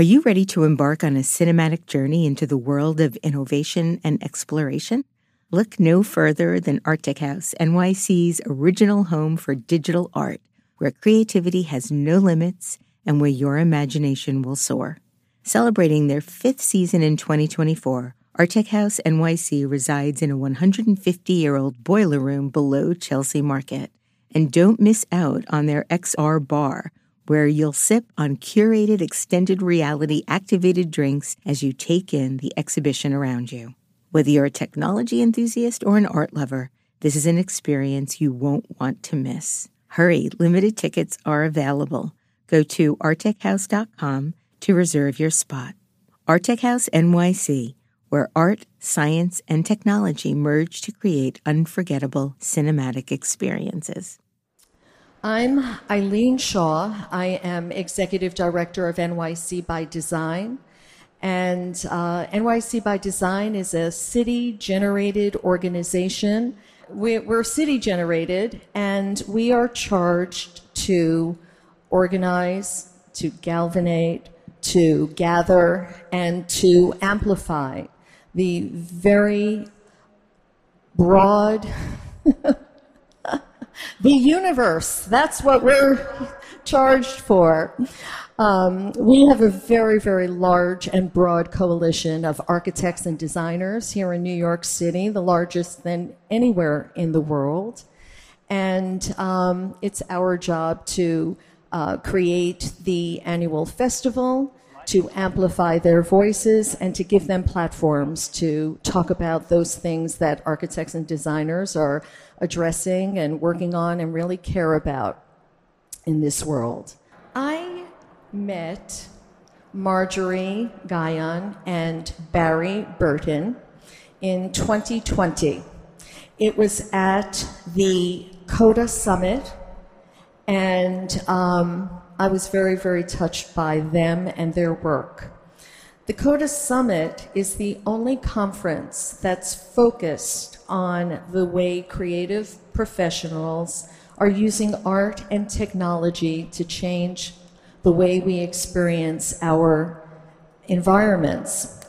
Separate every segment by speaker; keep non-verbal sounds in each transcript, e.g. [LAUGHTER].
Speaker 1: Are you ready to embark on a cinematic journey into the world of innovation and exploration? Look no further than Artechouse, NYC's original home for digital art, where creativity has no limits and where your imagination will soar. Celebrating their fifth season in 2024, Artechouse NYC resides in a 150 year old boiler room below Chelsea Market. And don't miss out on their XR bar where you'll sip on curated extended reality activated drinks as you take in the exhibition around you. Whether you're a technology enthusiast or an art lover, this is an experience you won't want to miss. Hurry, limited tickets are available. Go to artechouse.com to reserve your spot. Artechouse NYC, where art, science, and technology merge to create unforgettable cinematic experiences.
Speaker 2: I'm Eileen Shaw. I am Executive Director of NYC by Design. And uh, NYC by Design is a city generated organization. We're, we're city generated, and we are charged to organize, to galvanate, to gather, and to amplify the very broad [LAUGHS] the universe. That's what we're charged for. Um, we have a very, very large and broad coalition of architects and designers here in New York City, the largest than anywhere in the world. And um, it's our job to uh, create the annual festival, to amplify their voices, and to give them platforms to talk about those things that architects and designers are addressing and working on and really care about in this world. I met Marjorie Guyon and Barry Burton in 2020. It was at the CODA Summit, and um, I was very, very touched by them and their work. The CODA Summit is the only conference that's focused on the way creative professionals are using art and technology to change the way we experience our environments.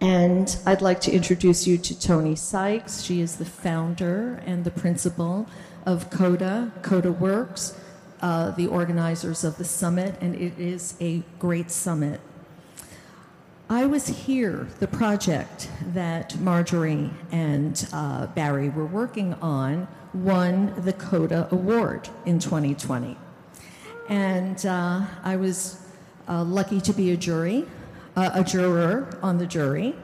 Speaker 2: And I'd like to introduce you to Toni Sykes. She is the founder and the principal of CODA, CODAworx, uh, the organizers of the summit, and it is a great summit. I was here, the project that Marjorie and uh, Barry were working on won the CODA Award in 2020. And uh, I was uh, lucky to be a jury, uh, a juror on the jury.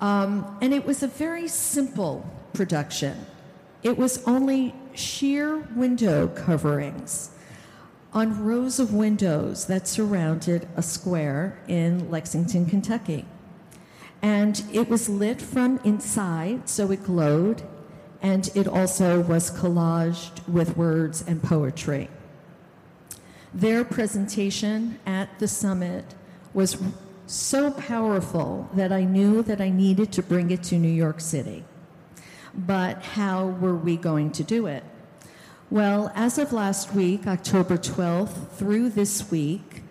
Speaker 2: Um, and it was a very simple production. It was only sheer window coverings on rows of windows that surrounded a square in Lexington, Kentucky. And it was lit from inside, so it glowed, and it also was collaged with words and poetry. Their presentation at the summit was so powerful that I knew that I needed to bring it to New York City. But how were we going to do it? Well, as of last week, October 12th, through this week,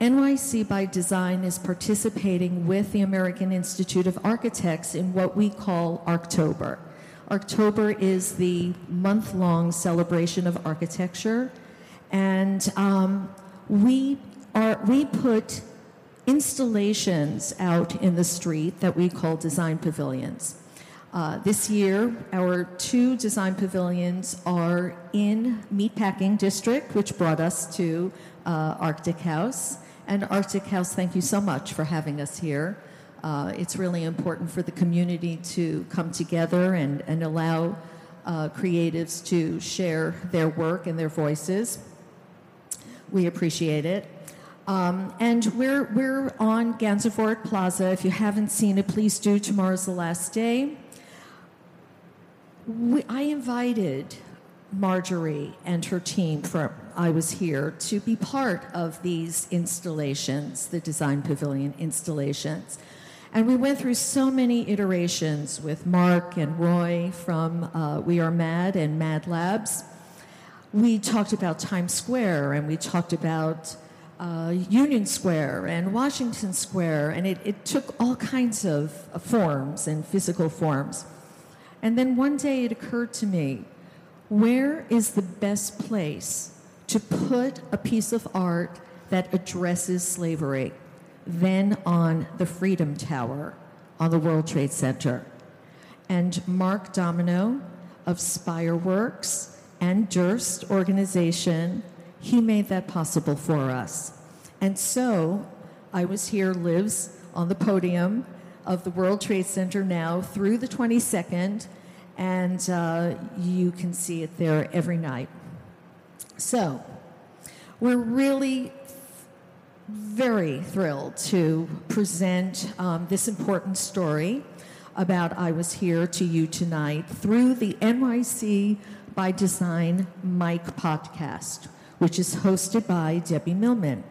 Speaker 2: NYC by Design is participating with the American Institute of Architects in what we call Archtober. Archtober is the month long celebration of architecture, and um, we, are, we put installations out in the street that we call design pavilions. Uh, this year, our two design pavilions are in Meatpacking District, which brought us to uh, Artechouse. And Artechouse, thank you so much for having us here. Uh, it's really important for the community to come together and, and allow uh, creatives to share their work and their voices. We appreciate it. Um, and we're, we're on Gansevoort Plaza. If you haven't seen it, please do. Tomorrow's the last day we, I invited Marjorie and her team from I was here to be part of these installations, the Design Pavilion installations. And we went through so many iterations with Mark and Roy from uh, We Are Mad and Mad Labs. We talked about Times Square and we talked about uh, Union Square and Washington Square, and it, it took all kinds of uh, forms and physical forms. And then one day it occurred to me where is the best place to put a piece of art that addresses slavery? Then on the Freedom Tower on the World Trade Center. And Mark Domino of Spireworks and Durst organization, he made that possible for us. And so I was here, lives on the podium of the World Trade Center now through the 22nd, and uh, you can see it there every night. So we're really very thrilled to present um, this important story about I Was Here to you tonight through the NYC by Design Mic podcast, which is hosted by Debbie Millman.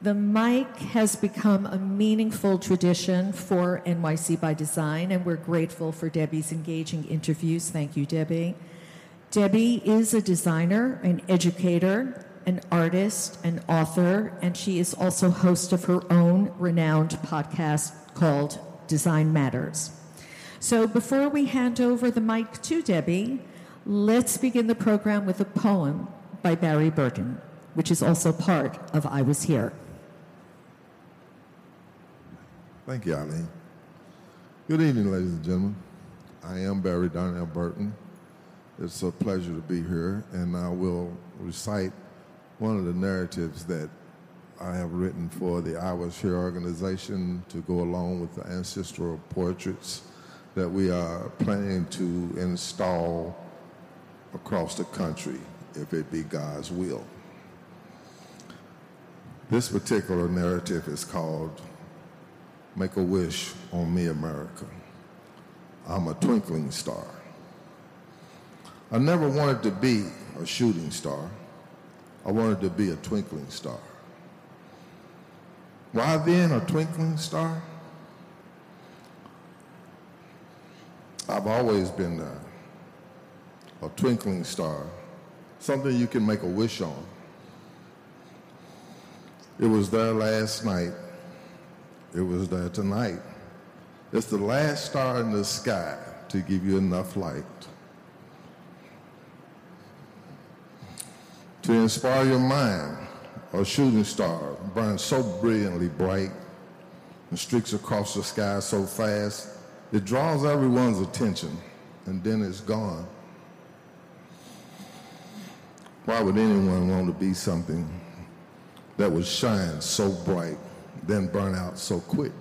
Speaker 2: The mic has become a meaningful tradition for NYC by Design, and we're grateful for Debbie's engaging interviews. Thank you, Debbie. Debbie is a designer, an educator, an artist, an author, and she is also host of her own renowned podcast called Design Matters. So before we hand over the mic to Debbie, let's begin the program with a poem by Barry Burton, which is also part of I Was Here.
Speaker 3: Thank you, Eileen. Good evening, ladies and gentlemen. I am Barry Darnell Burton. It's a pleasure to be here, and I will recite one of the narratives that I have written for the I Was Here organization to go along with the ancestral portraits that we are planning to install across the country if it be God's will. This particular narrative is called Make a Wish on Me, America. I'm a twinkling star. I never wanted to be a shooting star. I wanted to be a twinkling star. Why then a twinkling star? I've always been a, a twinkling star, something you can make a wish on. It was there last night. It was there tonight. It's the last star in the sky to give you enough light. to inspire your mind. A shooting star burns so brilliantly bright and streaks across the sky so fast, it draws everyone's attention and then it's gone. Why would anyone want to be something that would shine so bright, then burn out so quick?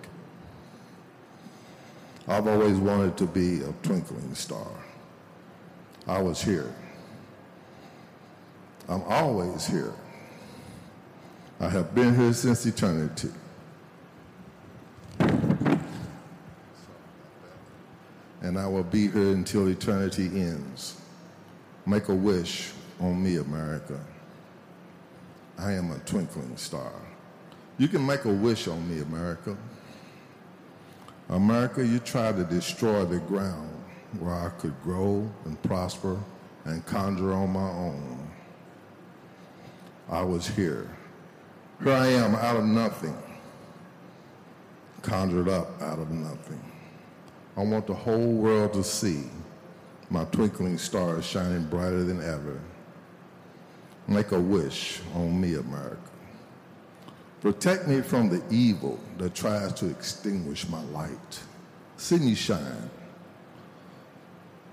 Speaker 3: I've always wanted to be a twinkling star. I was here. I'm always here. I have been here since eternity. And I will be here until eternity ends. Make a wish on me, America. I am a twinkling star. You can make a wish on me, America. America, you tried to destroy the ground where I could grow and prosper and conjure on my own. I was here. Here I am out of nothing, conjured up out of nothing. I want the whole world to see my twinkling stars shining brighter than ever. Make a wish on me, America. Protect me from the evil that tries to extinguish my light. Me shine.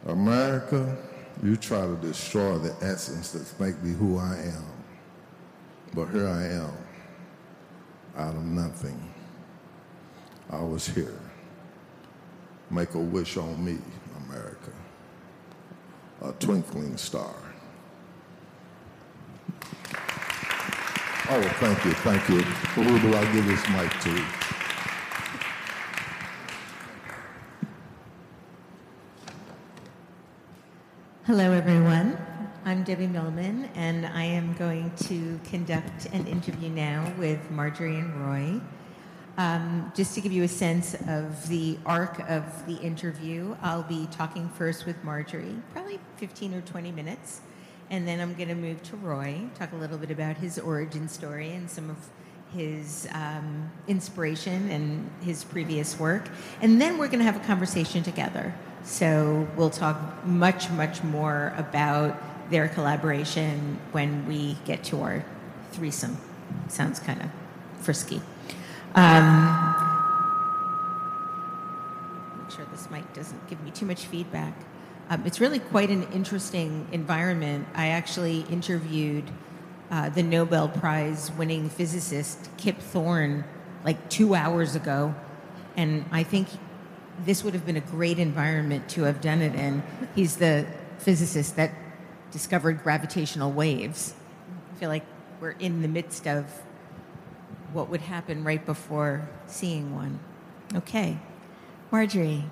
Speaker 3: America, you try to destroy the essence that makes me who I am. But here I am, out of nothing. I was here. Make a wish on me, America. A twinkling star. Oh, thank you, thank you. Who do I give this mic to?
Speaker 1: Hello, everyone. I'm Debbie Millman, and I am going to conduct an interview now with Marjorie and Roy. Um, just to give you a sense of the arc of the interview, I'll be talking first with Marjorie, probably 15 or 20 minutes, and then I'm going to move to Roy, talk a little bit about his origin story and some of his um, inspiration and his previous work. And then we're going to have a conversation together. So we'll talk much, much more about their collaboration when we get to our threesome. Sounds kind of frisky. Um, make sure this mic doesn't give me too much feedback. Um, it's really quite an interesting environment. I actually interviewed uh, the Nobel Prize winning physicist Kip Thorne like two hours ago, and I think this would have been a great environment to have done it in. He's the physicist that discovered gravitational waves. I feel like we're in the midst of what would happen right before seeing one. Okay, Marjorie,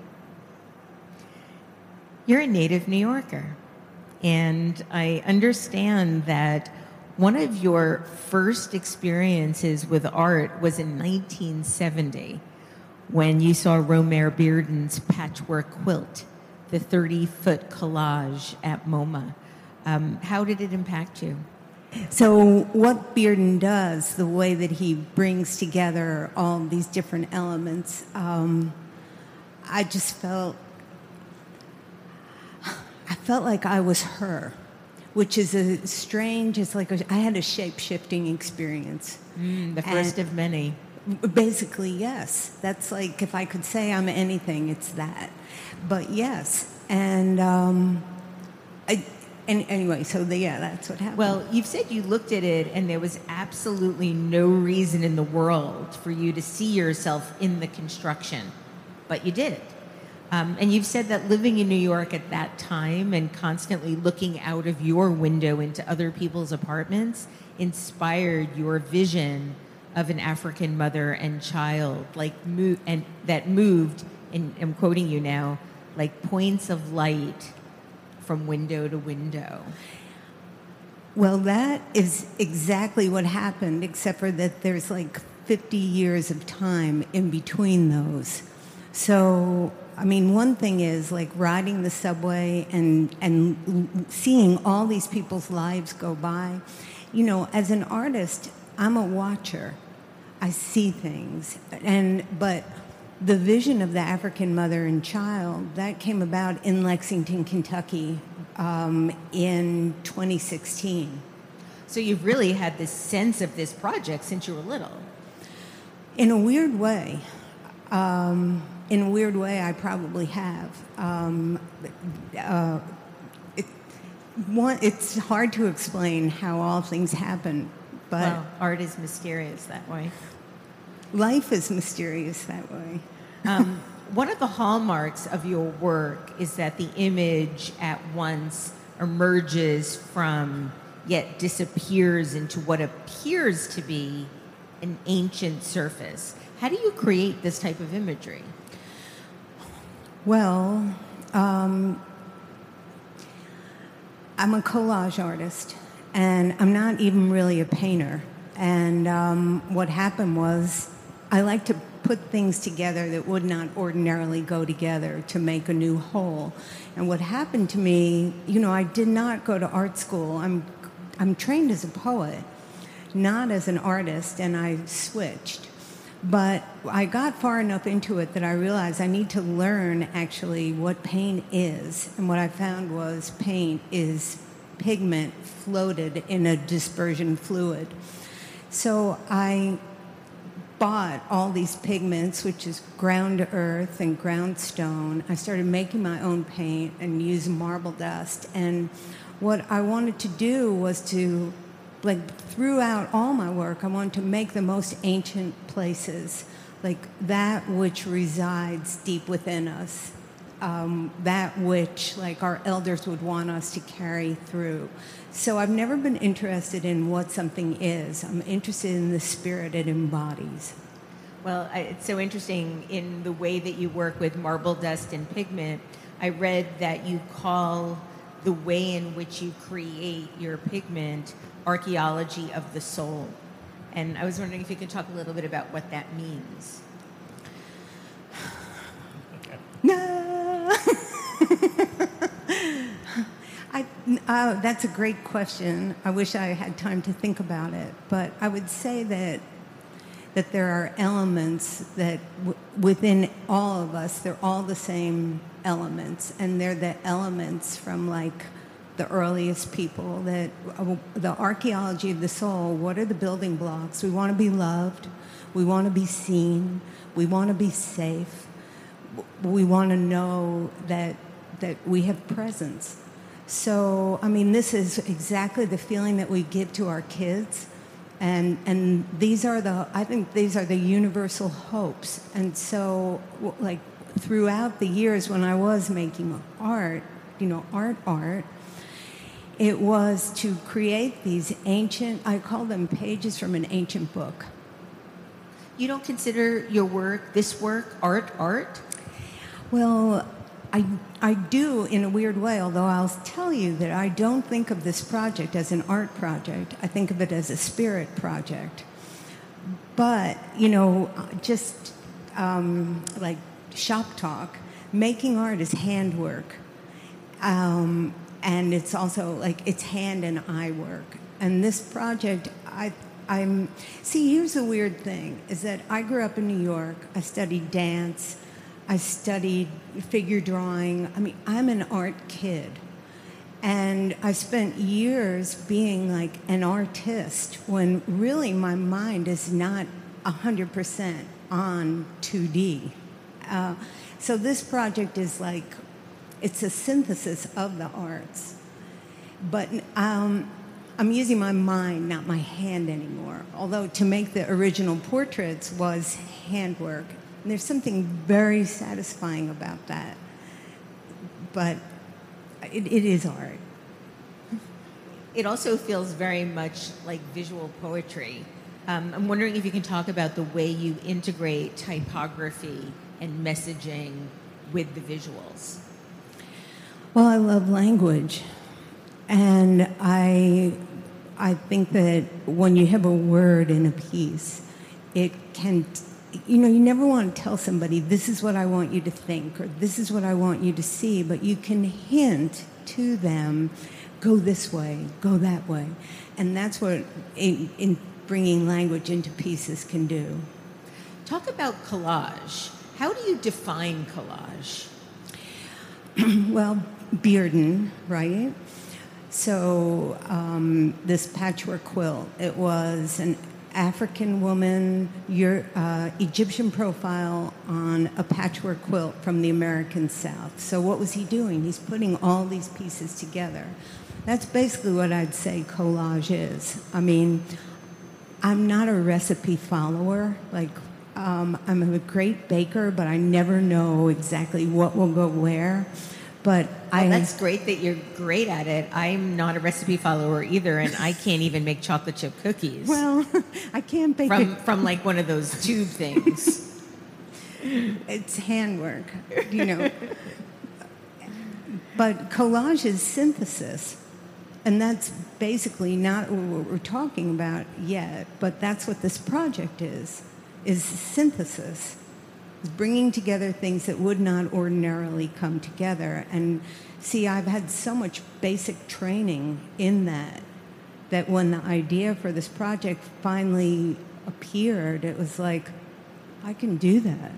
Speaker 1: you're a native New Yorker, and I understand that one of your first experiences with art was in 1970 when you saw Romare Bearden's patchwork quilt, the 30 foot collage at MoMA. Um, how did it impact you?
Speaker 4: So, what Bearden does, the way that he brings together all these different elements, um, I just felt felt like I was her, which is a strange. It's like a, I had a shape shifting experience.
Speaker 1: Mm, the first
Speaker 4: And-
Speaker 1: of many.
Speaker 4: Basically, yes. That's like if I could say I'm anything, it's that. But yes, and um, I, and anyway, so the, yeah, that's what happened.
Speaker 1: Well, you've said you looked at it and there was absolutely no reason in the world for you to see yourself in the construction, but you did. Um, and you've said that living in New York at that time and constantly looking out of your window into other people's apartments inspired your vision of an African mother and child, like mo- and that moved. And I'm quoting you now, like points of light from window to window.
Speaker 4: Well, that is exactly what happened, except for that there's like 50 years of time in between those. So, I mean, one thing is like riding the subway and, and seeing all these people's lives go by. You know, as an artist, I'm a watcher. I see things. And, but the vision of the African mother and child, that came about in Lexington, Kentucky um, in 2016.
Speaker 1: So you've really had this sense of this project since you were little.
Speaker 4: In a weird way, um, in a weird way, I probably have. Um, uh, it, one, it's hard to explain how all things happen, but
Speaker 1: Well, art is mysterious that way.
Speaker 4: life is mysterious that way.
Speaker 1: Um, one of the hallmarks of your work is that the image at once emerges from, yet disappears into what appears to be an ancient surface. How do you create this type of imagery?
Speaker 4: Well, um, I'm a collage artist, and I'm not even really a painter. And um, what happened was, I like to put things together that would not ordinarily go together to make a new whole. And what happened to me, you know, I did not go to art school. I'm, I'm trained as a poet, not as an artist, and I switched. But I got far enough into it that I realized I need to learn actually what paint is. And what I found was paint is pigment floated in a dispersion fluid. So I bought all these pigments, which is ground earth and ground stone. I started making my own paint and used marble dust. And what I wanted to do was to, like, throughout all my work, I want to make the most ancient places, like that which resides deep within us. Um, that which, like, our elders would want us to carry through. So I've never been interested in what something is. I'm interested in the spirit it embodies.
Speaker 1: Well, it's so interesting in the way that you work with marble dust and pigment. I read that you call the way in which you create your pigment archaeology of the soul. And I was wondering if you could talk a little bit about what that means. [SIGHS]
Speaker 4: No. [LAUGHS] I, Uh, that's a great question. I wish I had time to think about it, but I would say that that there are elements that w- within all of us, they're all the same elements, and they're the elements from like the earliest people. That uh, the archaeology of the soul. What are the building blocks? We want to be loved. We want to be seen. We want to be safe. We want to know that that we have presence. So, I mean, this is exactly the feeling that we give to our kids. And, and these are the, I think these are the universal hopes. And so, like, throughout the years when I was making art, you know, art, art, it was to create these ancient, I call them pages from an ancient book.
Speaker 1: You don't consider your work, this work, art, art?
Speaker 4: Well, I, I do in a weird way, although I'll tell you that I don't think of this project as an art project. I think of it as a spirit project. But, you know, just um, like shop talk, making art is handwork. Um, and it's also like it's hand and eye work. And this project, I, I'm, see, here's the weird thing is that I grew up in New York, I studied dance. I studied figure drawing. I mean, I'm an art kid. And I spent years being like an artist when really my mind is not 100% on 2D. Uh, so this project is like, it's a synthesis of the arts. But um, I'm using my mind, not my hand anymore. Although to make the original portraits was handwork and there's something very satisfying about that. But it, it is art.
Speaker 1: It also feels very much like visual poetry. Um, I'm wondering if you can talk about the way you integrate typography and messaging with the visuals.
Speaker 4: Well, I love language. And I, I think that when you have a word in a piece, it can you know, you never want to tell somebody, this is what I want you to think, or this is what I want you to see, but you can hint to them, go this way, go that way. And that's what in, in bringing language into pieces can do.
Speaker 1: Talk about collage. How do you define collage? [CLEARS THROAT]
Speaker 4: well, Bearden, right? So um, this patchwork quilt, it was an African woman, your uh, Egyptian profile on a patchwork quilt from the American South. So, what was he doing? He's putting all these pieces together. That's basically what I'd say collage is. I mean, I'm not a recipe follower. Like, um, I'm a great baker, but I never know exactly what will go where. But
Speaker 1: well, I, that's great that you're great at it. I'm not a recipe follower either, and I can't even make chocolate chip cookies.
Speaker 4: Well, [LAUGHS] I can't bake
Speaker 1: from from like one of those tube things. [LAUGHS]
Speaker 4: it's handwork, you know. but collage is synthesis. And that's basically not what we're talking about yet, but that's what this project is, is synthesis bringing together things that would not ordinarily come together. And see, I've had so much basic training in that that when the idea for this project finally appeared, it was like, I can do that.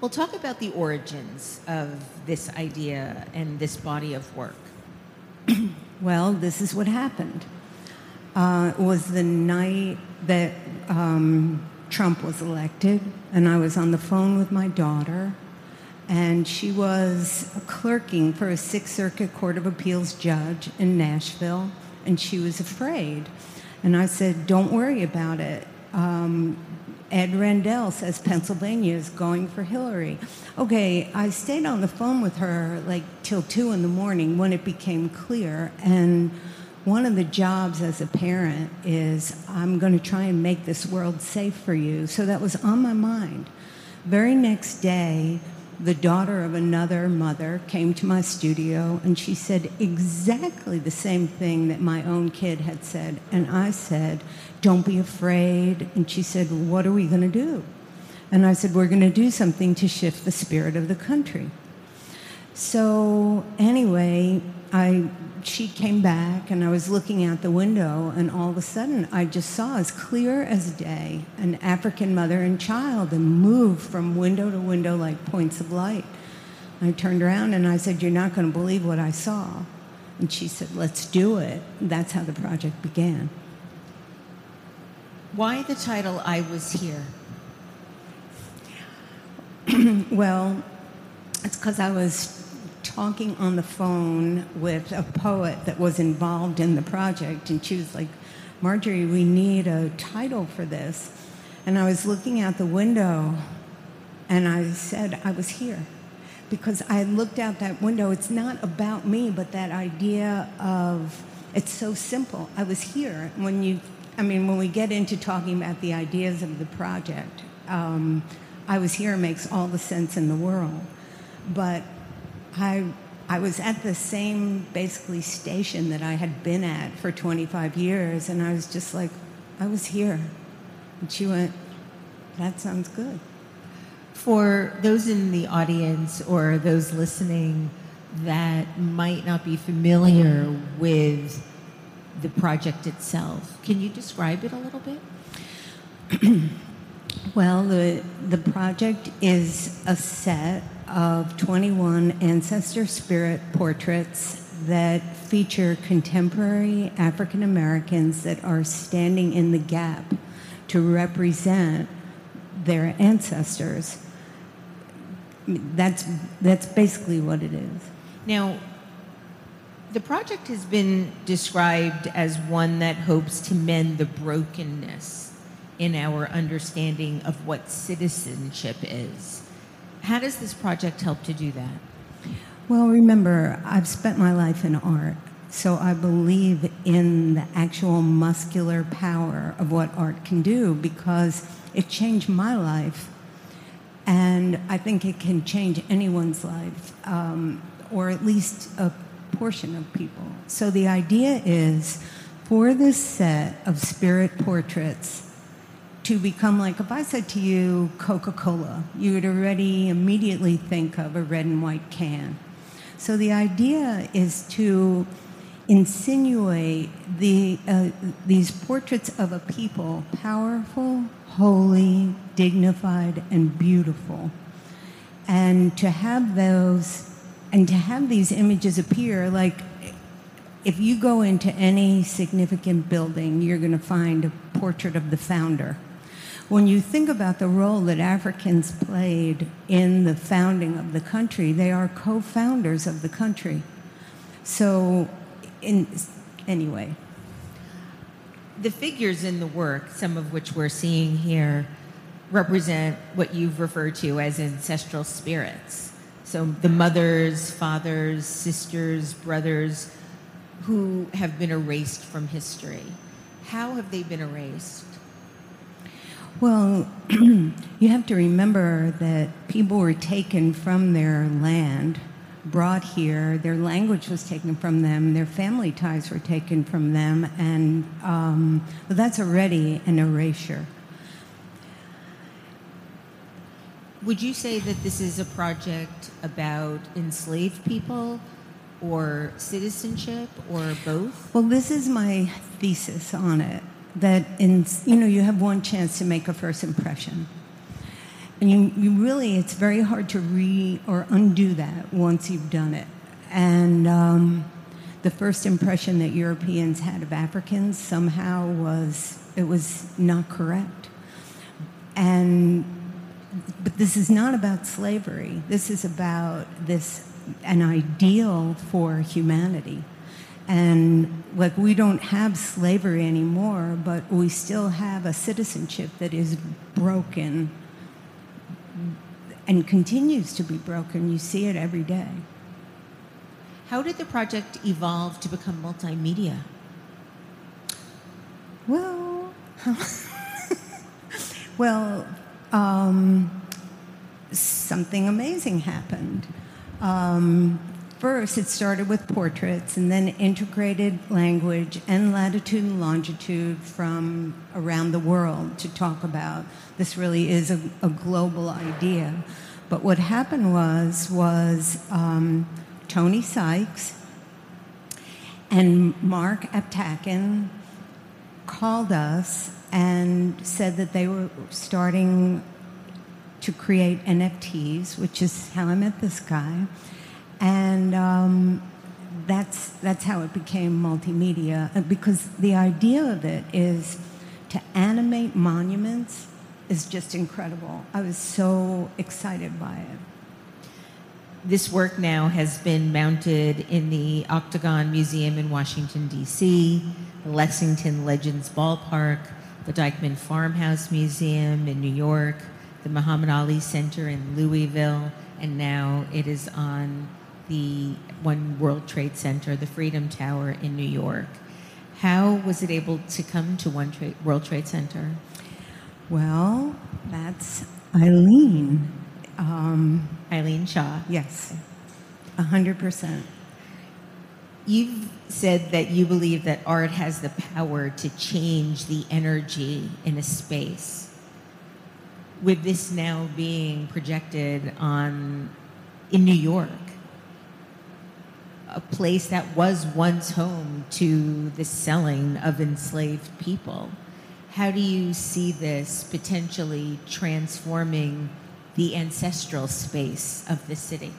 Speaker 1: Well, talk about the origins of this idea and this body of work. [CLEARS THROAT]
Speaker 4: well, this is what happened. Uh, it was the night that um, Trump was elected, and I was on the phone with my daughter, and she was clerking for a Sixth Circuit Court of Appeals judge in Nashville, and she was afraid. And I said, Don't worry about it. Um, Ed Rendell says Pennsylvania is going for Hillary. Okay, I stayed on the phone with her like till two in the morning when it became clear, and one of the jobs as a parent is I'm going to try and make this world safe for you. So that was on my mind. Very next day, the daughter of another mother came to my studio and she said exactly the same thing that my own kid had said. And I said, Don't be afraid. And she said, What are we going to do? And I said, We're going to do something to shift the spirit of the country. So, anyway, I she came back, and I was looking out the window, and all of a sudden, I just saw as clear as day an African mother and child and move from window to window like points of light. I turned around and I said, You're not going to believe what I saw. And she said, Let's do it. that's how the project began.
Speaker 1: Why the title I Was Here? [CLEARS THROAT]
Speaker 4: well, it's because I was talking on the phone with a poet that was involved in the project, and she was like, Marjorie, we need a title for this. And I was looking out the window and I said, I was here. Because I looked out that window. It's not about me, but that idea of it's so simple. I was here. When you, I mean, when we get into talking about the ideas of the project, um, I was here makes all the sense in the world. But I, I was at the same basically station that I had been at for 25 years, and I was just like, I was here. And she went, That sounds good.
Speaker 1: For those in the audience or those listening that might not be familiar with the project itself, can you describe it a little bit? [CLEARS THROAT]
Speaker 4: well, the, the project is a set of 21 ancestor spirit portraits that feature contemporary African Americans that are standing in the gap to represent their ancestors. That's, that's basically what it is.
Speaker 1: Now, the project has been described as one that hopes to mend the brokenness in our understanding of what citizenship is. How does this project help to do that?
Speaker 4: Well, remember, I've spent my life in art, so I believe in the actual muscular power of what art can do because it changed my life. And I think it can change anyone's life, um, or at least a portion of people. So the idea is for this set of spirit portraits, to become like if I said to you Coca Cola, you would already immediately think of a red and white can. So the idea is to insinuate the, uh, these portraits of a people powerful, holy, dignified, and beautiful. And to have those, and to have these images appear like if you go into any significant building, you're going to find a portrait of the founder when you think about the role that Africans played in the founding of the country, they are co founders of the country. So, in, anyway.
Speaker 1: The figures in the work, some of which we're seeing here, represent what you've referred to as ancestral spirits. So, the mothers, fathers, sisters, brothers who have been erased from history. How have they been erased?
Speaker 4: Well, [CLEARS THROAT] you have to remember that people were taken from their land, brought here, their language was taken from them, their family ties were taken from them, and um, well, that's already an erasure.
Speaker 1: Would you say that this is a project about enslaved people or citizenship or both?
Speaker 4: Well, this is my thesis on it that in, you know you have one chance to make a first impression. And you, you really it's very hard to re or undo that once you've done it. And um, the first impression that europeans had of africans somehow was it was not correct. And but this is not about slavery. This is about this an ideal for humanity and like we don't have slavery anymore, but we still have a citizenship that is broken and continues to be broken. You see it every day.
Speaker 1: How did the project evolve to become multimedia?
Speaker 4: Well, [LAUGHS] well, um, something amazing happened. Um, First, it started with portraits and then integrated language and latitude and longitude from around the world to talk about this really is a, a global idea. But what happened was, was um, Toni Sykes and Mark Aptakin called us and said that they were starting to create NFTs, which is how I met this guy. And um, that's, that's how it became multimedia, uh, because the idea of it is to animate monuments is just incredible. I was so excited by it.
Speaker 1: This work now has been mounted in the Octagon Museum in Washington, D.C., the Lexington Legends Ballpark, the Dyckman Farmhouse Museum in New York, the Muhammad Ali Center in Louisville, and now it is on the One World Trade Center, the Freedom Tower in New York. How was it able to come to One World Trade Center?
Speaker 4: Well, that's Eileen. Um,
Speaker 1: Eileen Shaw.
Speaker 4: yes, 100%.
Speaker 1: You've said that you believe that art has the power to change the energy in a space. With this now being projected on in New York, a place that was once home to the selling of enslaved people, how do you see this potentially transforming the ancestral space of the city?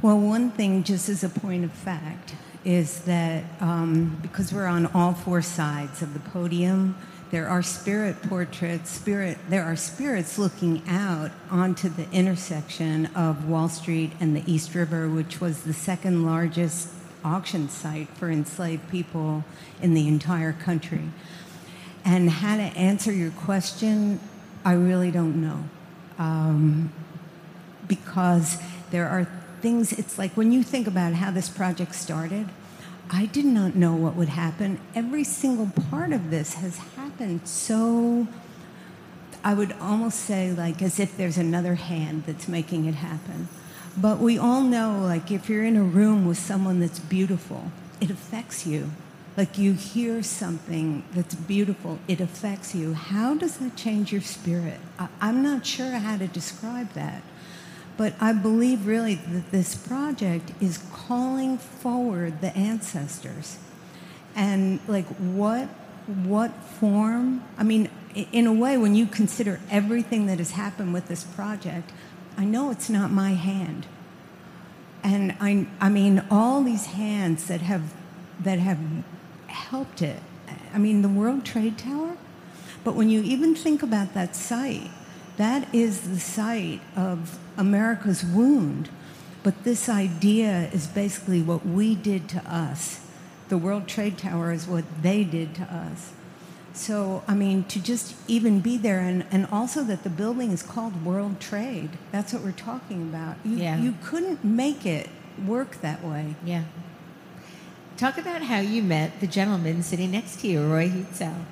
Speaker 4: Well, one thing, just as a point of fact, is that um, because we're on all four sides of the podium, there are spirit portraits, spirit, there are spirits looking out onto the intersection of Wall Street and the East River, which was the second largest auction site for enslaved people in the entire country. And how to answer your question, I really don't know. Um, because there are things, it's like when you think about how this project started, I did not know what would happen. Every single part of this has happened so, I would almost say, like as if there's another hand that's making it happen. But we all know, like, if you're in a room with someone that's beautiful, it affects you. Like, you hear something that's beautiful, it affects you. How does that change your spirit? I- I'm not sure how to describe that. But I believe really that this project is calling forward the ancestors. And like what what form? I mean, in a way when you consider everything that has happened with this project, I know it's not my hand. And I I mean all these hands that have that have helped it. I mean the World Trade Tower, but when you even think about that site, that is the site of America's wound. But this idea is basically what we did to us. The World Trade Tower is what they did to us. So, I mean, to just even be there, and, and also that the building is called World Trade. That's what we're talking about. You,
Speaker 1: Yeah.
Speaker 4: you couldn't make it work that way.
Speaker 1: Yeah. Talk about how you met the gentleman sitting next to you, Roy Husdell.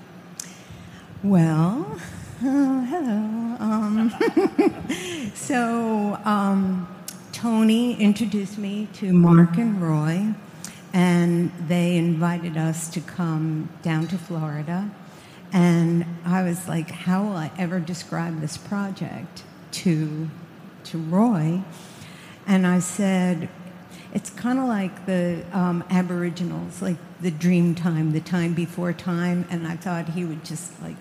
Speaker 4: Well, oh, [LAUGHS] hello. Um, [LAUGHS] so, um, Tony introduced me to Mark and Roy, and they invited us to come down to Florida. And I was like, how will I ever describe this project to, to Roy? And I said, it's kind of like the um, Aboriginals, like the dream time, the time before time. And I thought he would just like,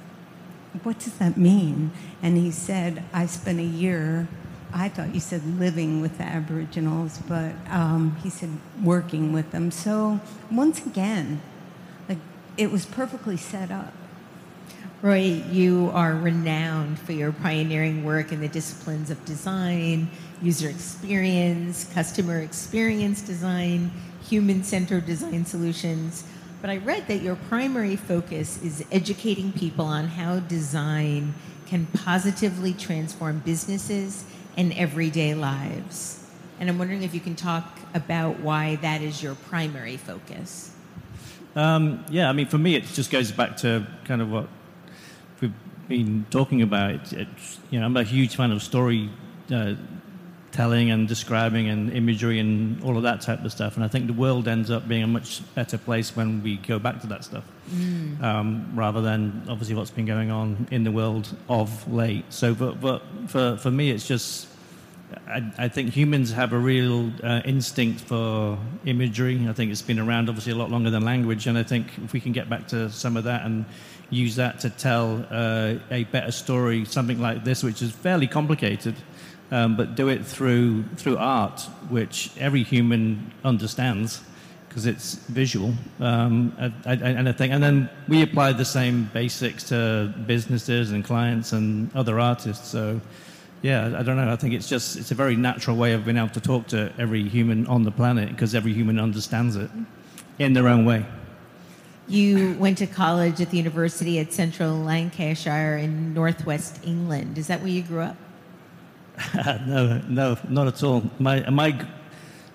Speaker 4: what does that mean? And he said, I spent a year, I thought you said living with the Aboriginals, but um, he said working with them. So once again, like it was perfectly set up.
Speaker 1: Roy, you are renowned for your pioneering work in the disciplines of design, user experience, customer experience design, human centered design solutions. But I read that your primary focus is educating people on how design can positively transform businesses and everyday lives. And I'm wondering if you can talk about why that is your primary focus.
Speaker 5: Um, yeah, I mean, for me, it just goes back to kind of what we've been talking about. It's, you know, I'm a huge fan of story uh, telling and describing and imagery and all of that type of stuff. And I think the world ends up being a much better place when we go back to that stuff, um, rather than obviously what's been going on in the world of late. So, but, but for for me, it's just I, I think humans have a real uh, instinct for imagery. I think it's been around obviously a lot longer than language, and I think if we can get back to some of that and use that to tell uh, a better story, something like this, which is fairly complicated, um, but do it through through art, which every human understands because it's visual. Um, and I think, and then we apply the same basics to businesses and clients and other artists. So, yeah, I don't know. I think it's just it's a very natural way of being able to talk to every human on the planet because every human understands it in their own way.
Speaker 1: You went to college at the University at Central Lancashire in northwest England. Is that where you grew up? [LAUGHS]
Speaker 5: no, no, not at all. My my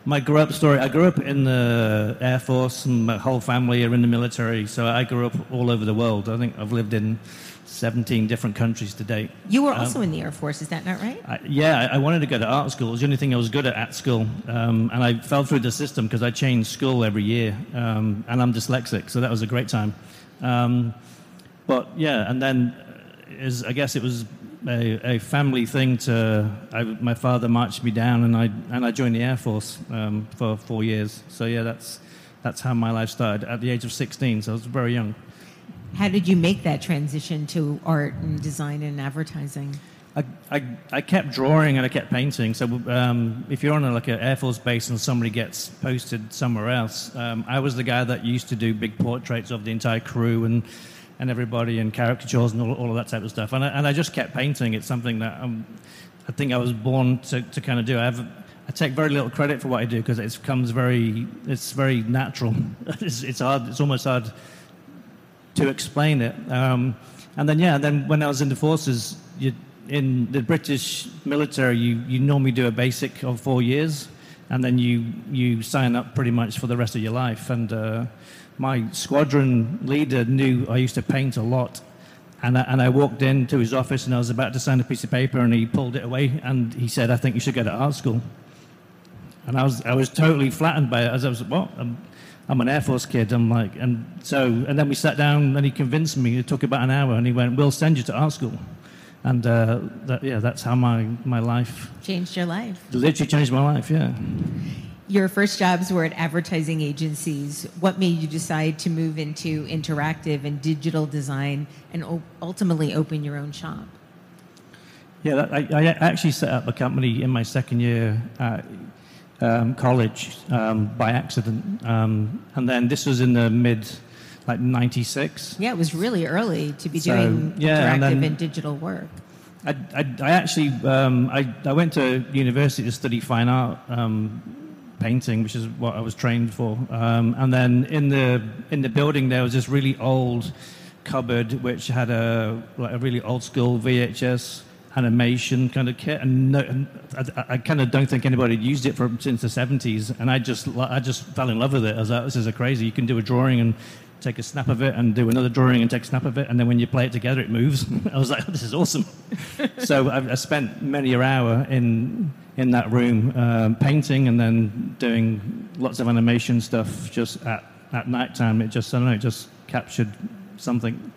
Speaker 5: my grew up story. I grew up in the Air Force, and my whole family are in the military. So I grew up all over the world. I think I've lived in 17 different countries to date.
Speaker 1: You were also um, in the Air Force, is that not right?
Speaker 5: I, yeah, I, wanted to go to art school. It was the only thing I was good at at school. Um, and I fell through the system because I changed school every year. Um, and I'm dyslexic, so that was a great time. Um, but yeah, and then is I guess it was a, a family thing to. I, my father marched me down, and I and I joined the Air Force um, for four years. So yeah, that's that's how my life started at the age of 16. So I was very young.
Speaker 1: How did you make that transition to art and design and advertising?
Speaker 5: I, I, I kept drawing and I kept painting. So um, if you're on a, like an Air Force base and somebody gets posted somewhere else, um, I was the guy that used to do big portraits of the entire crew and and everybody and caricatures and all, all of that type of stuff. And I, and I just kept painting. It's something that um, I think I was born to, to kind of do. I have I take very little credit for what I do because it comes very it's very natural. [LAUGHS] it's, it's hard. It's almost hard to explain it. Um, and then yeah, then when I was in the forces, you, in the British military, you, you normally do a basic of four years, and then you you sign up pretty much for the rest of your life. And uh, my squadron leader knew I used to paint a lot. And I, and I walked into his office and I was about to sign a piece of paper and he pulled it away and he said, I think you should go to art school. And I was, I was totally flattened by it as I was, what? I'm, I'm an Air Force kid. I'm like, and so, and then we sat down and he convinced me. It took about an hour and he went, we'll send you to art school. And uh, that, yeah, that's how my, my life
Speaker 1: changed your life.
Speaker 5: Literally changed my life, yeah
Speaker 1: your first jobs were at advertising agencies. What made you decide to move into interactive and digital design and ultimately open your own shop?
Speaker 5: Yeah, I, I, actually set up a company in my second year at um, college um, by accident. Um, and then this was in the mid, like 96.
Speaker 1: Yeah, it was really early to be so, doing yeah, interactive and, then, and, digital work.
Speaker 5: I, I, I actually um, I, I went to university to study fine art um, painting, which is what I was trained for. Um, and then in the in the building there was this really old cupboard which had a like a really old school VHS animation kind of kit, and, no, and I, I, kind of don't think anybody had used it for since the 70s. And I just I just fell in love with it. I was like, this is a crazy. You can do a drawing and take a snap of it and do another drawing and take a snap of it, and then when you play it together, it moves. [LAUGHS] I was like, this is awesome. [LAUGHS] so I, I, spent many an hour in in that room um, painting and then doing lots of animation stuff just at, at night time. It just, I don't know, it just captured something.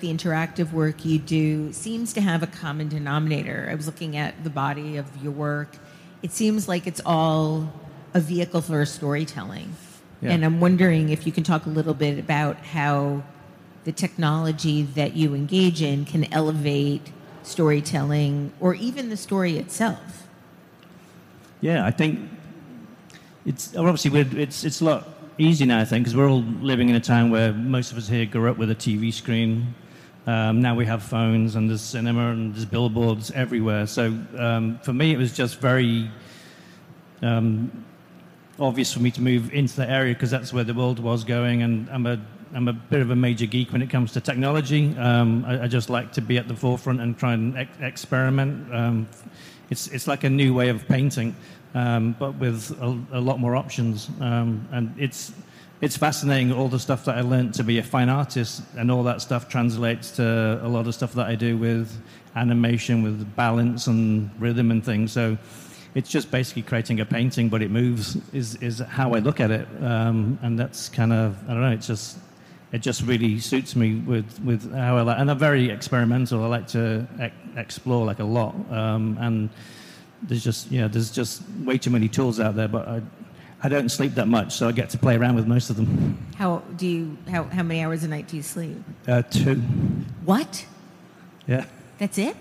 Speaker 1: The interactive work you do seems to have a common denominator. I was looking at the body of your work. It seems like it's all a vehicle for storytelling. Yeah. And I'm wondering if you can talk a little bit about how the technology that you engage in can elevate storytelling or even the story itself.
Speaker 5: Yeah, I think it's obviously it's it's a lot easier now. I think because we're all living in a time where most of us here grew up with a TV screen. Um, now we have phones and there's cinema and there's billboards everywhere. So um, for me, it was just very um, obvious for me to move into that area because that's where the world was going. And I'm a I'm a bit of a major geek when it comes to technology. Um, I, I, just like to be at the forefront and try and ex- experiment. Um, it's it's like a new way of painting um, but with a, a, lot more options. Um, and it's it's fascinating all the stuff that I learned to be a fine artist, and all that stuff translates to a lot of stuff that I do with animation, with balance and rhythm and things. So it's just basically creating a painting, but it moves. Is is how I look at it, um, and that's kind of I don't know. It's just it just really suits me with, with how I like, and I'm very experimental. I like to explore like a lot, um, and there's just yeah, there's just way too many tools out there. But I, I don't sleep that much, so I get to play around with most of them.
Speaker 1: How do you? How how many hours a night do you sleep?
Speaker 5: Uh, two.
Speaker 1: What?
Speaker 5: Yeah,
Speaker 1: That's it?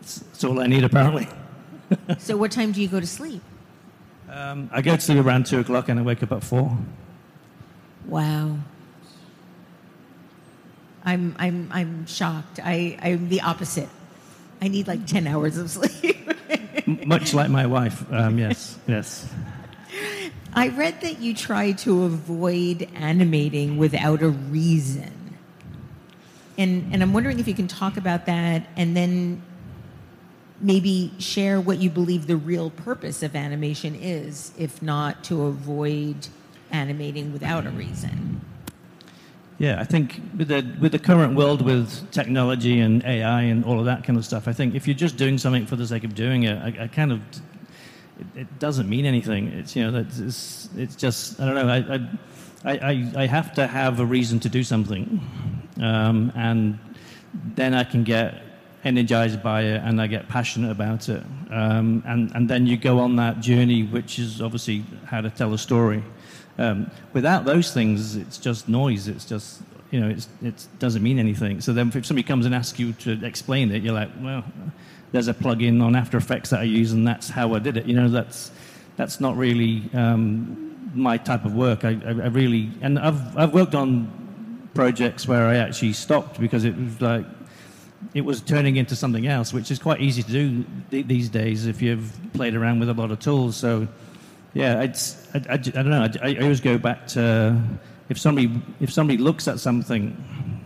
Speaker 5: that's all I need apparently. [LAUGHS]
Speaker 1: so what time do you go to sleep?
Speaker 5: Um, I go to sleep around two o'clock and I wake up at four.
Speaker 1: Wow. I'm I'm I'm shocked. I I'm the opposite. I need like ten hours of [LAUGHS] sleep. [LAUGHS]
Speaker 5: Much like my wife. Um, yes, yes.
Speaker 1: I read that you try to avoid animating without a reason. And, and I'm wondering if you can talk about that and then maybe share what you believe the real purpose of animation is, if not to avoid animating without a reason.
Speaker 5: Yeah, I think with the with the current world with technology and AI and all of that kind of stuff, I think if you're just doing something for the sake of doing it, I, I kind of it, it, doesn't mean anything. It's you know it's it's just I don't know. I I, I, I have to have a reason to do something, um, and then I can get energized by it and I get passionate about it. Um, and and then you go on that journey, which is obviously how to tell a story. Um, without those things, it's just noise. It's just you know, it doesn't mean anything. So then, if somebody comes and asks you to explain it, you're like, well, there's a plugin on After Effects that I use, and that's how I did it. You know, that's that's not really um, my type of work. I, I, I, really and I've I've worked on projects where I actually stopped because it was like it was turning into something else, which is quite easy to do th- these days if you've played around with a lot of tools. So yeah, I, I, I don't know. I, I, always go back to if somebody if somebody looks at something,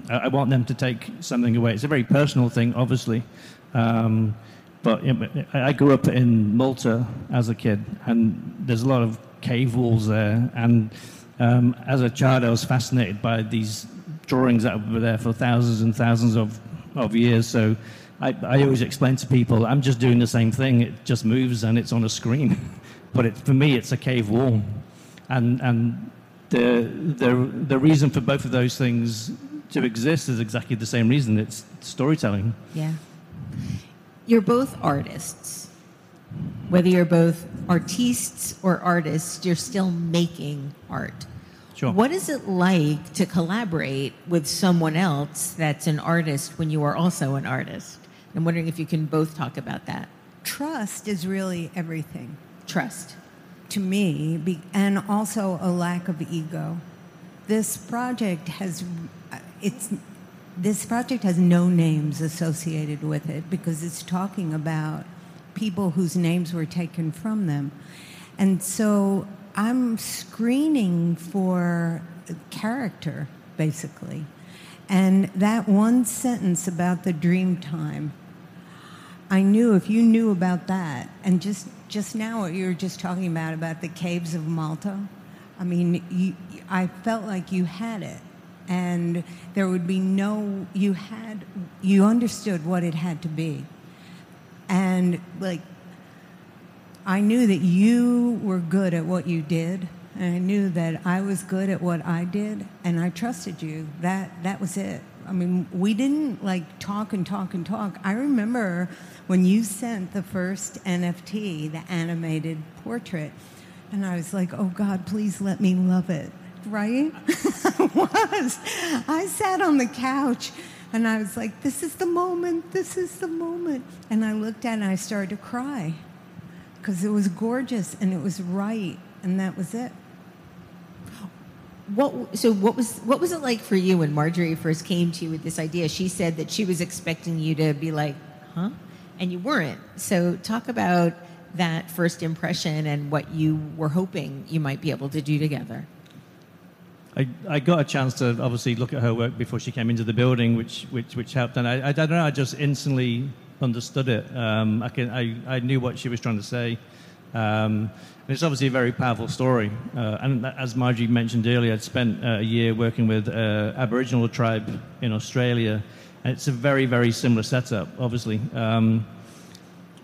Speaker 5: I, I, want them to take something away. It's a very personal thing, obviously. Um, but you know, I grew up in Malta as a kid, and there's a lot of cave walls there. And um, as a child, I was fascinated by these drawings that were there for thousands and thousands of, of years. So I, I always explain to people, I'm just doing the same thing. It just moves and it's on a screen. [LAUGHS] but it, for me, it's a cave wall. And, and the, the, the reason for both of those things to exist is exactly the same reason it's storytelling.
Speaker 1: Yeah. You're both artists. Whether you're both artistes or artists, you're still making art.
Speaker 5: Sure.
Speaker 1: What is it like to collaborate with someone else that's an artist when you are also an artist? I'm wondering if you can both talk about that.
Speaker 4: Trust is really everything
Speaker 1: trust
Speaker 4: to me and also a lack of ego. This project has uh, it's this project has no names associated with it because it's talking about people whose names were taken from them. And so i'm screening for character basically. And that one sentence about the dream time I knew if you knew about that, and just just now what you were just talking about about the caves of Malta, I mean, you, I felt like you had it, and there would be no. You had you understood what it had to be, and like I knew that you were good at what you did, and I knew that I was good at what I did, and I trusted you. That that was it. I mean, we didn't like talk and talk and talk. I remember when you sent the first NFT, the animated portrait, and I was like, oh God, please let me love it, right? [LAUGHS] I was. I sat on the couch and I was like, this is the moment, this is the moment. And I looked at it and I started to cry because it was gorgeous and it was right, and that was it.
Speaker 1: What, so what was what was it like for you when Marjorie first came to you with this idea? She said that she was expecting you to be like, "Huh?" and you weren't. So, talk about that first impression and what you were hoping you might be able to do together.
Speaker 5: I, I got a chance to obviously look at her work before she came into the building, which which, which helped. And I, I don't know, I just instantly understood it. Um, I, can, I, I knew what she was trying to say. Um, and it's obviously a very powerful story. Uh, and as Margie mentioned earlier, I'd spent uh, a year working with uh, Aboriginal tribe in Australia and it's a very, very similar setup, obviously. Um,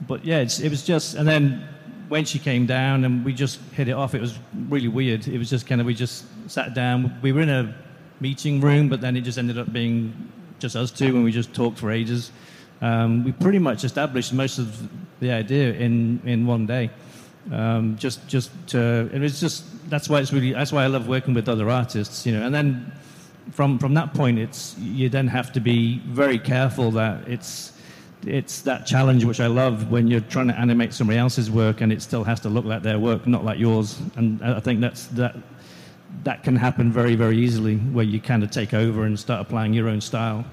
Speaker 5: but yeah, it was just, and then when she came down and we just hit it off, it was really weird. It was just kind of, we just sat down. We were in a meeting room, but then it just ended up being just us two and we just talked for ages. Um, we pretty much established most of the idea in, in one day. Um, just just to, it was just that's why it's really that's why I love working with other artists, you know. And then from from that point, it's you then have to be very careful that it's it's that challenge which I love when you're trying to animate somebody else's work and it still has to look like their work, not like yours. And I think that's that that can happen very very easily where you kind of take over and start applying your own style.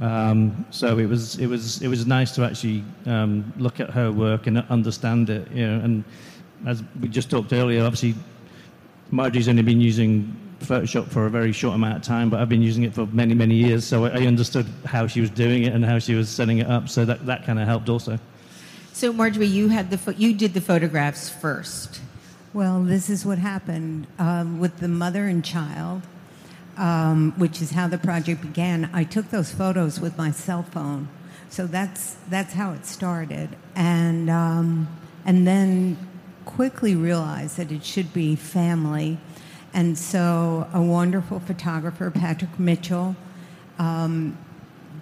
Speaker 5: Um, so it was it was it was nice to actually um, look at her work and understand it, you know, and as we just talked earlier, obviously Marjorie's only been using Photoshop for a very short amount of time, but I've been using it for many, many years, so I understood how she was doing it and how she was setting it up. So that, that kind of helped also.
Speaker 1: So Marjorie, you had the fo- you did the photographs first.
Speaker 4: Well, this is what happened um, with the mother and child, um, which is how the project began. I took those photos with my cell phone, so that's that's how it started, and um, and then quickly realized that it should be family. And so, a wonderful photographer, Patrick Mitchell, um,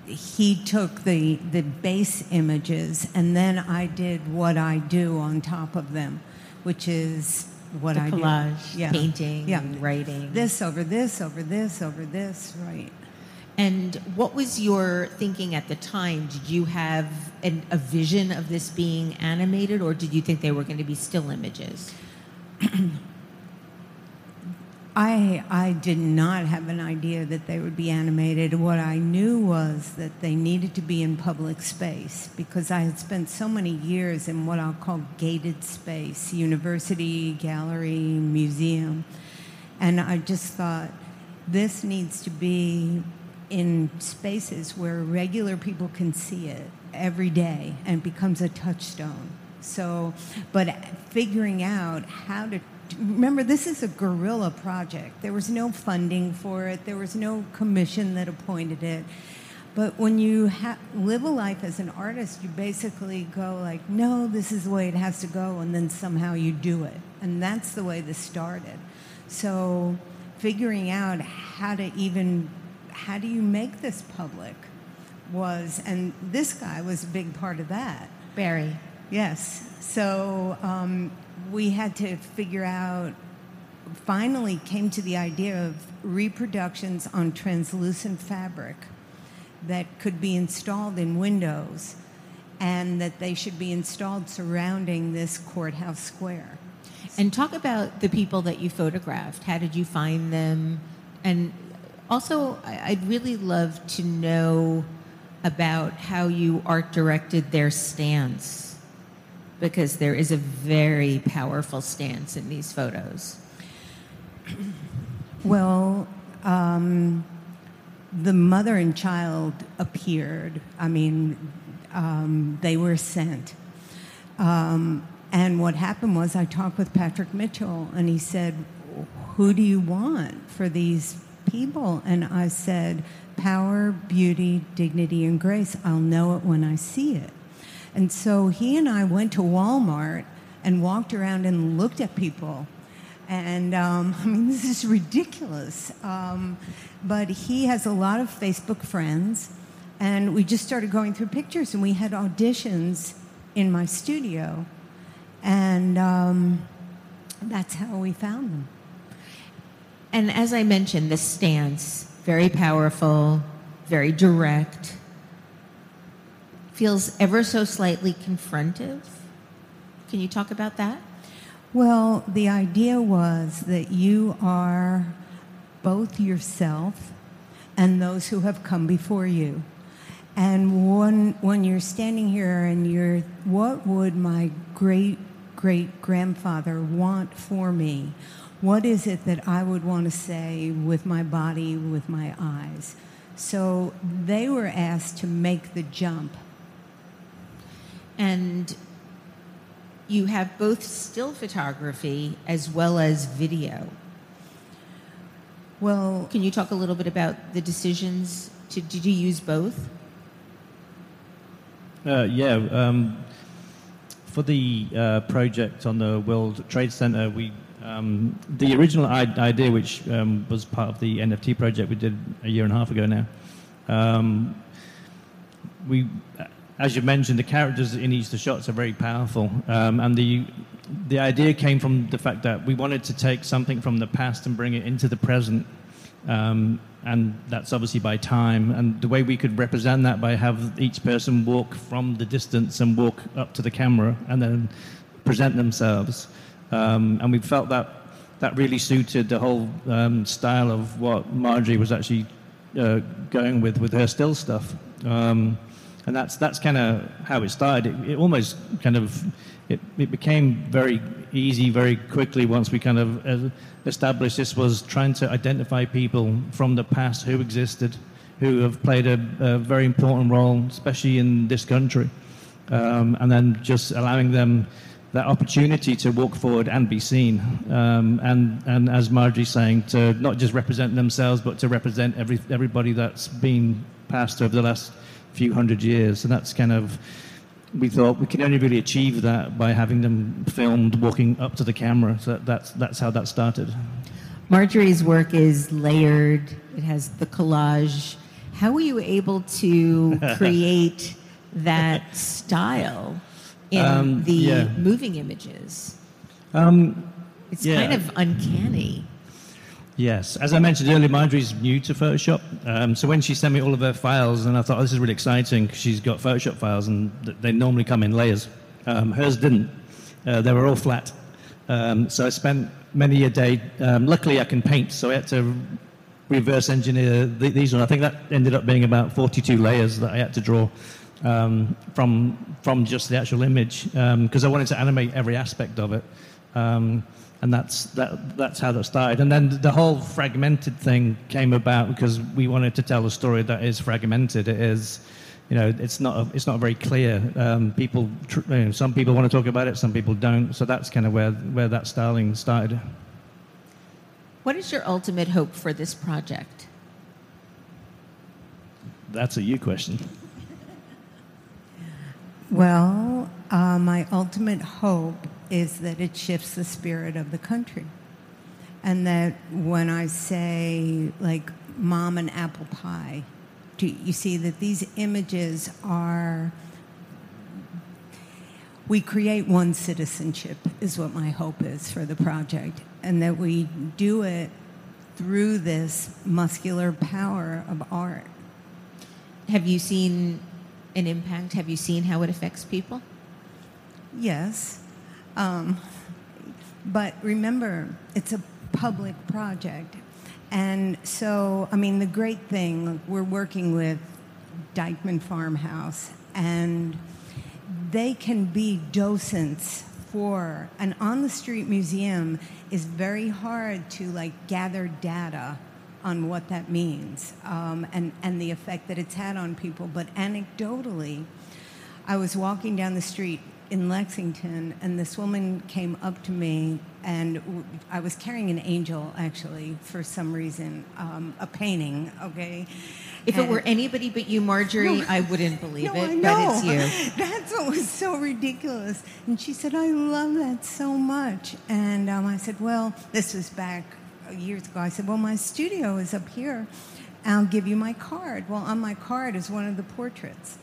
Speaker 4: he took the, the base images, and then I did what I do on top of them, which is what
Speaker 1: the
Speaker 4: I
Speaker 1: collage,
Speaker 4: do. Yeah.
Speaker 1: painting,
Speaker 4: yeah.
Speaker 1: writing.
Speaker 4: This over this, over this, over this, right.
Speaker 1: And what was your thinking at the time? Did you have an, a vision of this being animated, or did you think they were going to be still images? [CLEARS THROAT]
Speaker 4: I, I did not have an idea that they would be animated. What I knew was that they needed to be in public space because I had spent so many years in what I'll call gated space university, gallery, museum. And I just thought this needs to be in spaces where regular people can see it every day and becomes a touchstone. So, but figuring out how to remember this is a guerrilla project. There was no funding for it. There was no commission that appointed it. But when you ha- live a life as an artist, you basically go like, "No, this is the way it has to go," and then somehow you do it. And that's the way this started. So, figuring out how to even how do you make this public was, and this guy was a big part of that.
Speaker 1: Barry.
Speaker 4: Yes. So um, we had to figure out, finally came to the idea of reproductions on translucent fabric that could be installed in windows and that they should be installed surrounding this courthouse square.
Speaker 1: And talk about the people that you photographed. How did you find them? And also, I'd really love to know about how you art directed their stance because there is a very powerful stance in these photos.
Speaker 4: Well, um, the mother and child appeared. I mean, um, they were sent. Um, and what happened was I talked with Patrick Mitchell, and he said, Who do you want for these people? And I said, Power, beauty, dignity, and grace. I'll know it when I see it. And so he and I went to Walmart and walked around and looked at people. And um, [LAUGHS] I mean, this is ridiculous. Um, but he has a lot of Facebook friends. And we just started going through pictures, and we had auditions in my studio. And um, that's how we found them.
Speaker 1: And as I mentioned, the stance, very powerful, very direct, feels ever so slightly confrontive. Can you talk about that?
Speaker 4: Well, the idea was that you are both yourself and those who have come before you. And when, when you're standing here and you're, what would my great great grandfather want for me? What is it that I would want to say with my body, with my eyes? So they were asked to make the jump.
Speaker 1: And you have both still photography as well as video.
Speaker 4: Well,
Speaker 1: can you talk a little bit about the decisions? To, did you use both?
Speaker 5: Uh, yeah. Um, for the uh, project on the World Trade Center, we um, the original idea, which um, was part of the NFT project we did a year and a half ago now, um, we as you mentioned, the characters in each of the shots are very powerful, um, and the the idea came from the fact that we wanted to take something from the past and bring it into the present. Um, and that's obviously by time. And the way we could represent that by have each person walk from the distance and walk up to the camera and then present themselves. Um, and we felt that that really suited the whole um, style of what Marjorie was actually uh, going with with her still stuff. Um, and that's that's kind of how it started. It, it almost kind of it, it, became very easy very quickly once we kind of uh, established this was trying to identify people from the past who existed, who have played a, a very important role, especially in this country, um, and then just allowing them that opportunity to walk forward and be seen. Um, and, and as Marjorie's saying, to not just represent themselves, but to represent every, everybody that's been passed over the last few hundred years. And that's kind of we thought we can only really achieve that by having them filmed walking up to the camera. So that's, that's how that started.
Speaker 1: Marjorie's work is layered, it has the collage. How were you able to [LAUGHS] create that style in um, the yeah. moving images? Um, it's yeah. kind of uncanny.
Speaker 5: Yes, as I mentioned earlier, Marjorie's new to Photoshop. Um, so when she sent me all of her files, and I thought, oh, this is really exciting she's got Photoshop files, and they normally come in layers. Um, hers didn't. Uh, they were all flat. Um, so I spent many a day. Um, luckily, I can paint, so I had to reverse engineer th- these ones. I think that ended up being about 42 layers that I had to draw um, from from just the actual image because um, I wanted to animate every aspect of it and that's that, that's how that started. And then the whole fragmented thing came about because we wanted to tell a story that is fragmented. It is, you know, it's not a, it's not very clear. Um, people, you know, some people want to talk about it, some people don't. So that's kind of where where that styling started.
Speaker 1: What is your ultimate hope for this project?
Speaker 5: That's a you question.
Speaker 4: Well, uh, my ultimate hope is that it shifts the spirit of the country. And that when I say, like, mom and apple pie, you see that these images are, we create one citizenship, is what my hope is for the project. And that we do it through this muscular power of art.
Speaker 1: Have you seen an impact? Have you seen how it affects people?
Speaker 4: Yes. Um, but remember, it's a public project. And so, I mean, the great thing, we're working with Dyckman Farmhouse, and they can be docents for an on the street museum is very hard to like gather data on what that means um, and, and the effect that it's had on people. But anecdotally, I was walking down the street in Lexington, and this woman came up to me, and I was carrying an angel actually for some reason, um, a painting. Okay.
Speaker 1: If and it were anybody but you, Marjorie, no, I wouldn't believe
Speaker 4: no,
Speaker 1: it.
Speaker 4: But
Speaker 1: it's you. [LAUGHS]
Speaker 4: That's what was so ridiculous. And she said, "I love that so much." And um, I said, "Well, this was back years ago." I said, "Well, my studio is up here. I'll give you my card." Well, on my card is one of the portraits.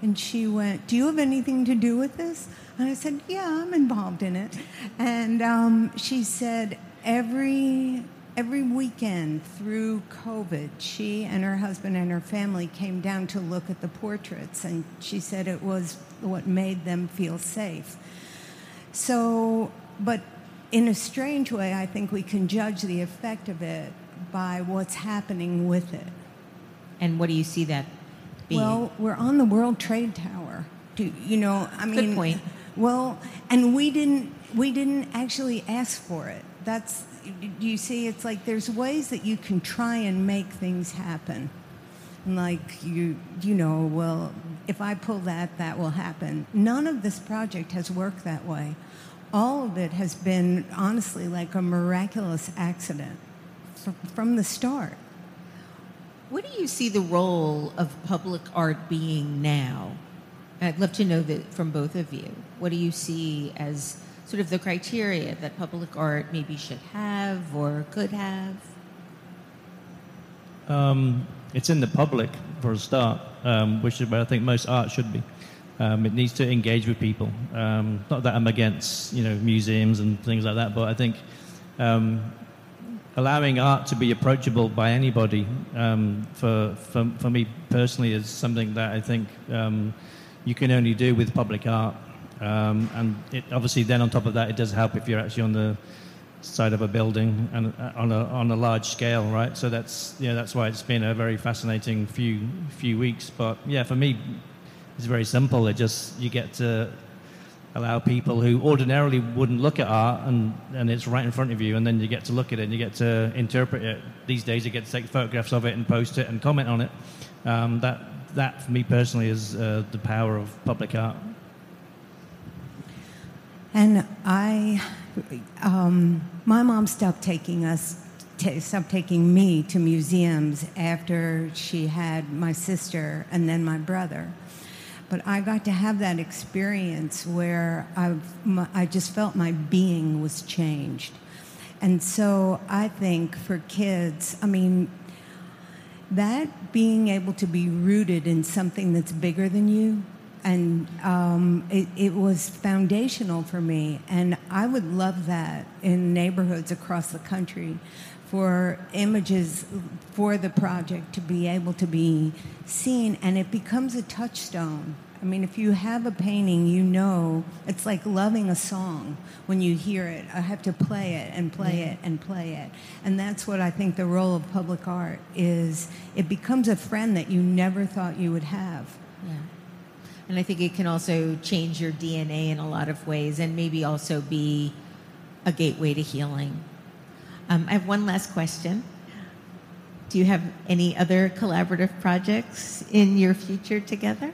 Speaker 4: And she went, Do you have anything to do with this? And I said, Yeah, I'm involved in it. And um, she said, Every every weekend through COVID, she and her husband and her family came down to look at the portraits, and she said it was what made them feel safe. So, but in a strange way, I think we can judge the effect of it by what's happening with it.
Speaker 1: And what do you see that being?
Speaker 4: Well, we're on the World Trade Tower. Do, you know, I mean,
Speaker 1: Good point.
Speaker 4: Well, and we didn't we didn't actually ask for it. That's you see, it's like there's ways that you can try and make things happen. Like you, you know, well, if I pull that, that will happen. None of this project has worked that way. All of it has been honestly like a miraculous accident from the start.
Speaker 1: What do you see the role of public art being now? I'd love to know that from both of you. What do you see as sort of the criteria that public art maybe should have or could have?
Speaker 5: Um, it's in the public for a start, um, which is where I think most art should be. Um, it needs to engage with people. Um, not that I'm against you know museums and things like that, but I think um, allowing art to be approachable by anybody um, for, for, for me personally is something that I think um, you can only do with public art. Um, and it, obviously, then on top of that, it does help if you're actually on the side of a building and uh, on a, on a large scale, right? So that's yeah, that's why it's been a very fascinating few few weeks. But yeah, for me, it's very simple. It just you get to allow people who ordinarily wouldn't look at art and, and it's right in front of you and then you get to look at it and you get to interpret it. These days you get to take photographs of it and post it and comment on it. Um, that, that for me personally is uh, the power of public art.
Speaker 4: And I, um, my mom stopped taking us, t- stopped taking me to museums after she had my sister and then my brother but I got to have that experience where I've, I just felt my being was changed. And so I think for kids, I mean, that being able to be rooted in something that's bigger than you, and um, it, it, was foundational for me. And I would love that in neighborhoods across the country for images for the project to be able to be seen, and it becomes a touchstone. I mean, if you have a painting, you know it's like loving a song when you hear it. I have to play it and play yeah. it and play it. And that's what I think the role of public art is it becomes a friend that you never thought you would have.
Speaker 6: Yeah. And I think it can also change your DNA in a lot of ways and maybe also be a gateway to healing. Um, I have one last question. Do you have any other collaborative projects in your future together?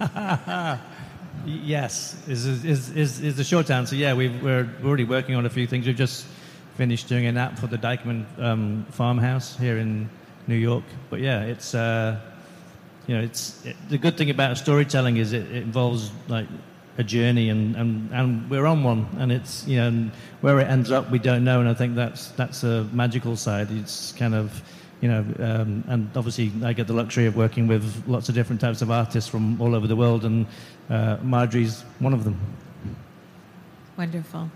Speaker 6: [LAUGHS]
Speaker 5: yes, is, is, is, is the short answer. Yeah, we are already working on a few things. We've just finished doing an app for the Dyckman um, farmhouse here in New York. But yeah, it's, uh, you know, it's, it, the good thing about storytelling is it, it involves like a journey and, and, and we're on one. And it's you know where it ends up we don't know. And I think that's that's a magical side. It's kind of you know um, and obviously I get the luxury of working with lots of different types of artists from all over the world. And uh, Marjorie's one of them.
Speaker 6: Wonderful.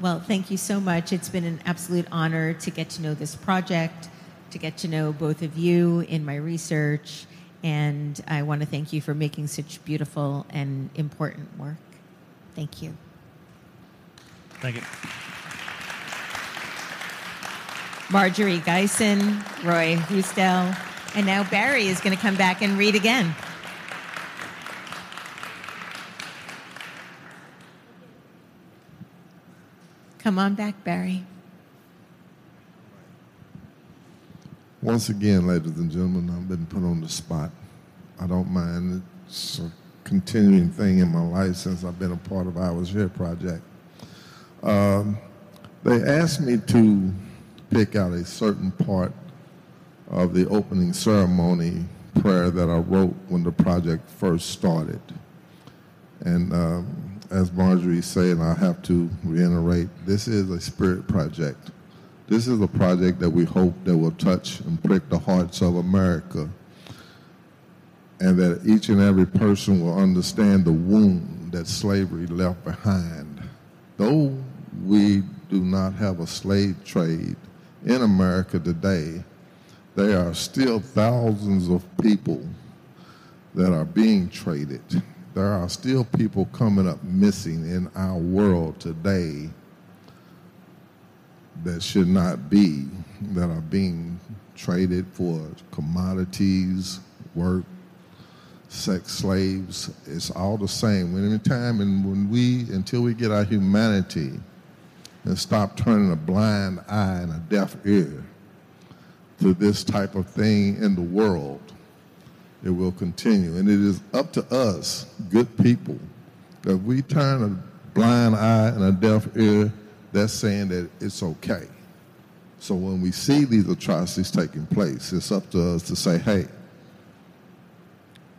Speaker 6: Well thank you so much. It's been an absolute honor to get to know this project to get to know both of you in my research and I want to thank you for making such beautiful and important work. Thank you.
Speaker 5: Thank you.
Speaker 6: Marjorie Guyond, Roy Husdell, and now Barry is going to come back and read again. Come on back, Barry.
Speaker 3: Once again, ladies and gentlemen, I've been put on the spot. I don't mind. It's a continuing thing in my life since I've been a part of I Was Here Project. Um, they asked me to pick out a certain part of the opening ceremony prayer that I wrote when the project first started. And um, as Marjorie said, I have to reiterate, this is a spirit project. This is a project that we hope that will touch and prick the hearts of America and that each and every person will understand the wound that slavery left behind. Though we do not have a slave trade in America today, there are still thousands of people that are being traded. There are still people coming up missing in our world today that should not be, that are being traded for commodities, work, sex slaves. It's all the same. When in time and when we, until we get our humanity and stop turning a blind eye and a deaf ear to this type of thing in the world, it will continue. And it is up to us, good people, that we turn a blind eye and a deaf ear that's saying that it's okay. So when we see these atrocities taking place, it's up to us to say, hey,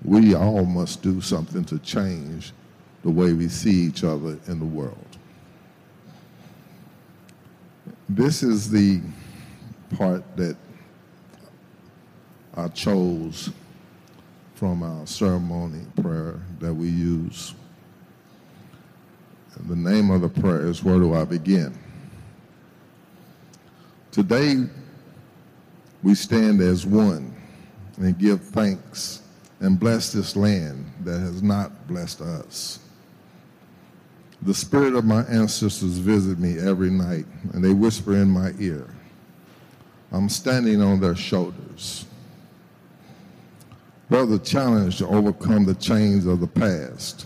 Speaker 3: we all must do something to change the way we see each other in the world. This is the part that I chose from our ceremony prayer that we use. The name of the prayer is Where Do I Begin? Today, we stand as one and give thanks and bless this land that has not blessed us. The spirit of my ancestors visit me every night, and they whisper in my ear. I'm standing on their shoulders. Brother, challenge to overcome the chains of the past.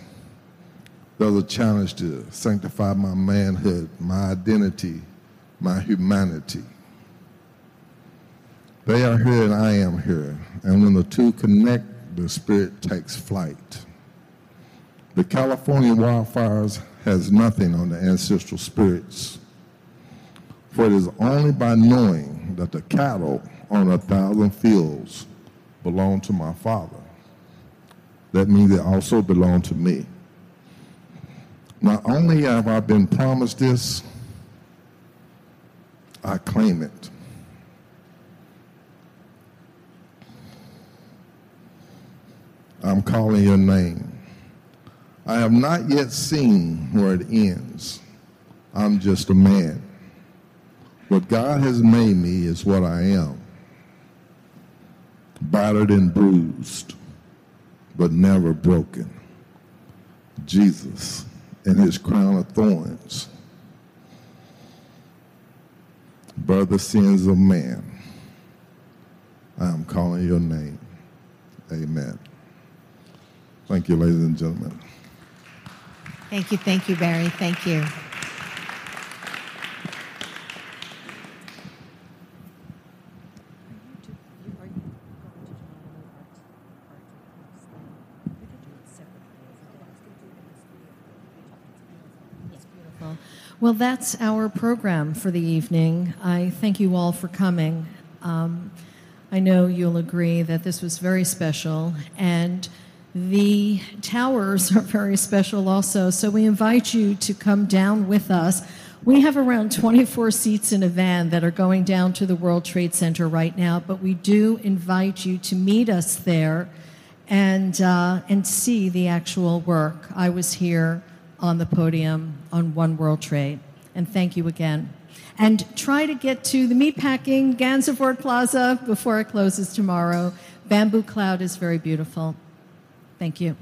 Speaker 3: There's a challenge to sanctify my manhood, my identity, my humanity. They are here and I am here. And when the two connect, the spirit takes flight. The California wildfires has nothing on the ancestral spirits. For it is only by knowing that the cattle on a thousand fields belong to my father. That means they also belong to me. Not only have I been promised this, I claim it. I'm calling your name. I have not yet seen where it ends. I'm just a man. What God has made me is what I am battered and bruised, but never broken. Jesus and his crown of thorns. Brother sins of man. I am calling your name. Amen. Thank you, ladies and gentlemen.
Speaker 6: Thank you, thank you, Barry. Thank you.
Speaker 2: Well, that's our program for the evening. I thank you all for coming. Um, I know you'll agree that this was very special, and the towers are very special also. So we invite you to come down with us. We have around 24 seats in a van that are going down to the World Trade Center right now, but we do invite you to meet us there and, uh, and see the actual work. I was here on the podium on One World Trade. And thank you again. And try to get to the meatpacking, Gansevoort Plaza, before it closes tomorrow. Bamboo Cloud is very beautiful. Thank you.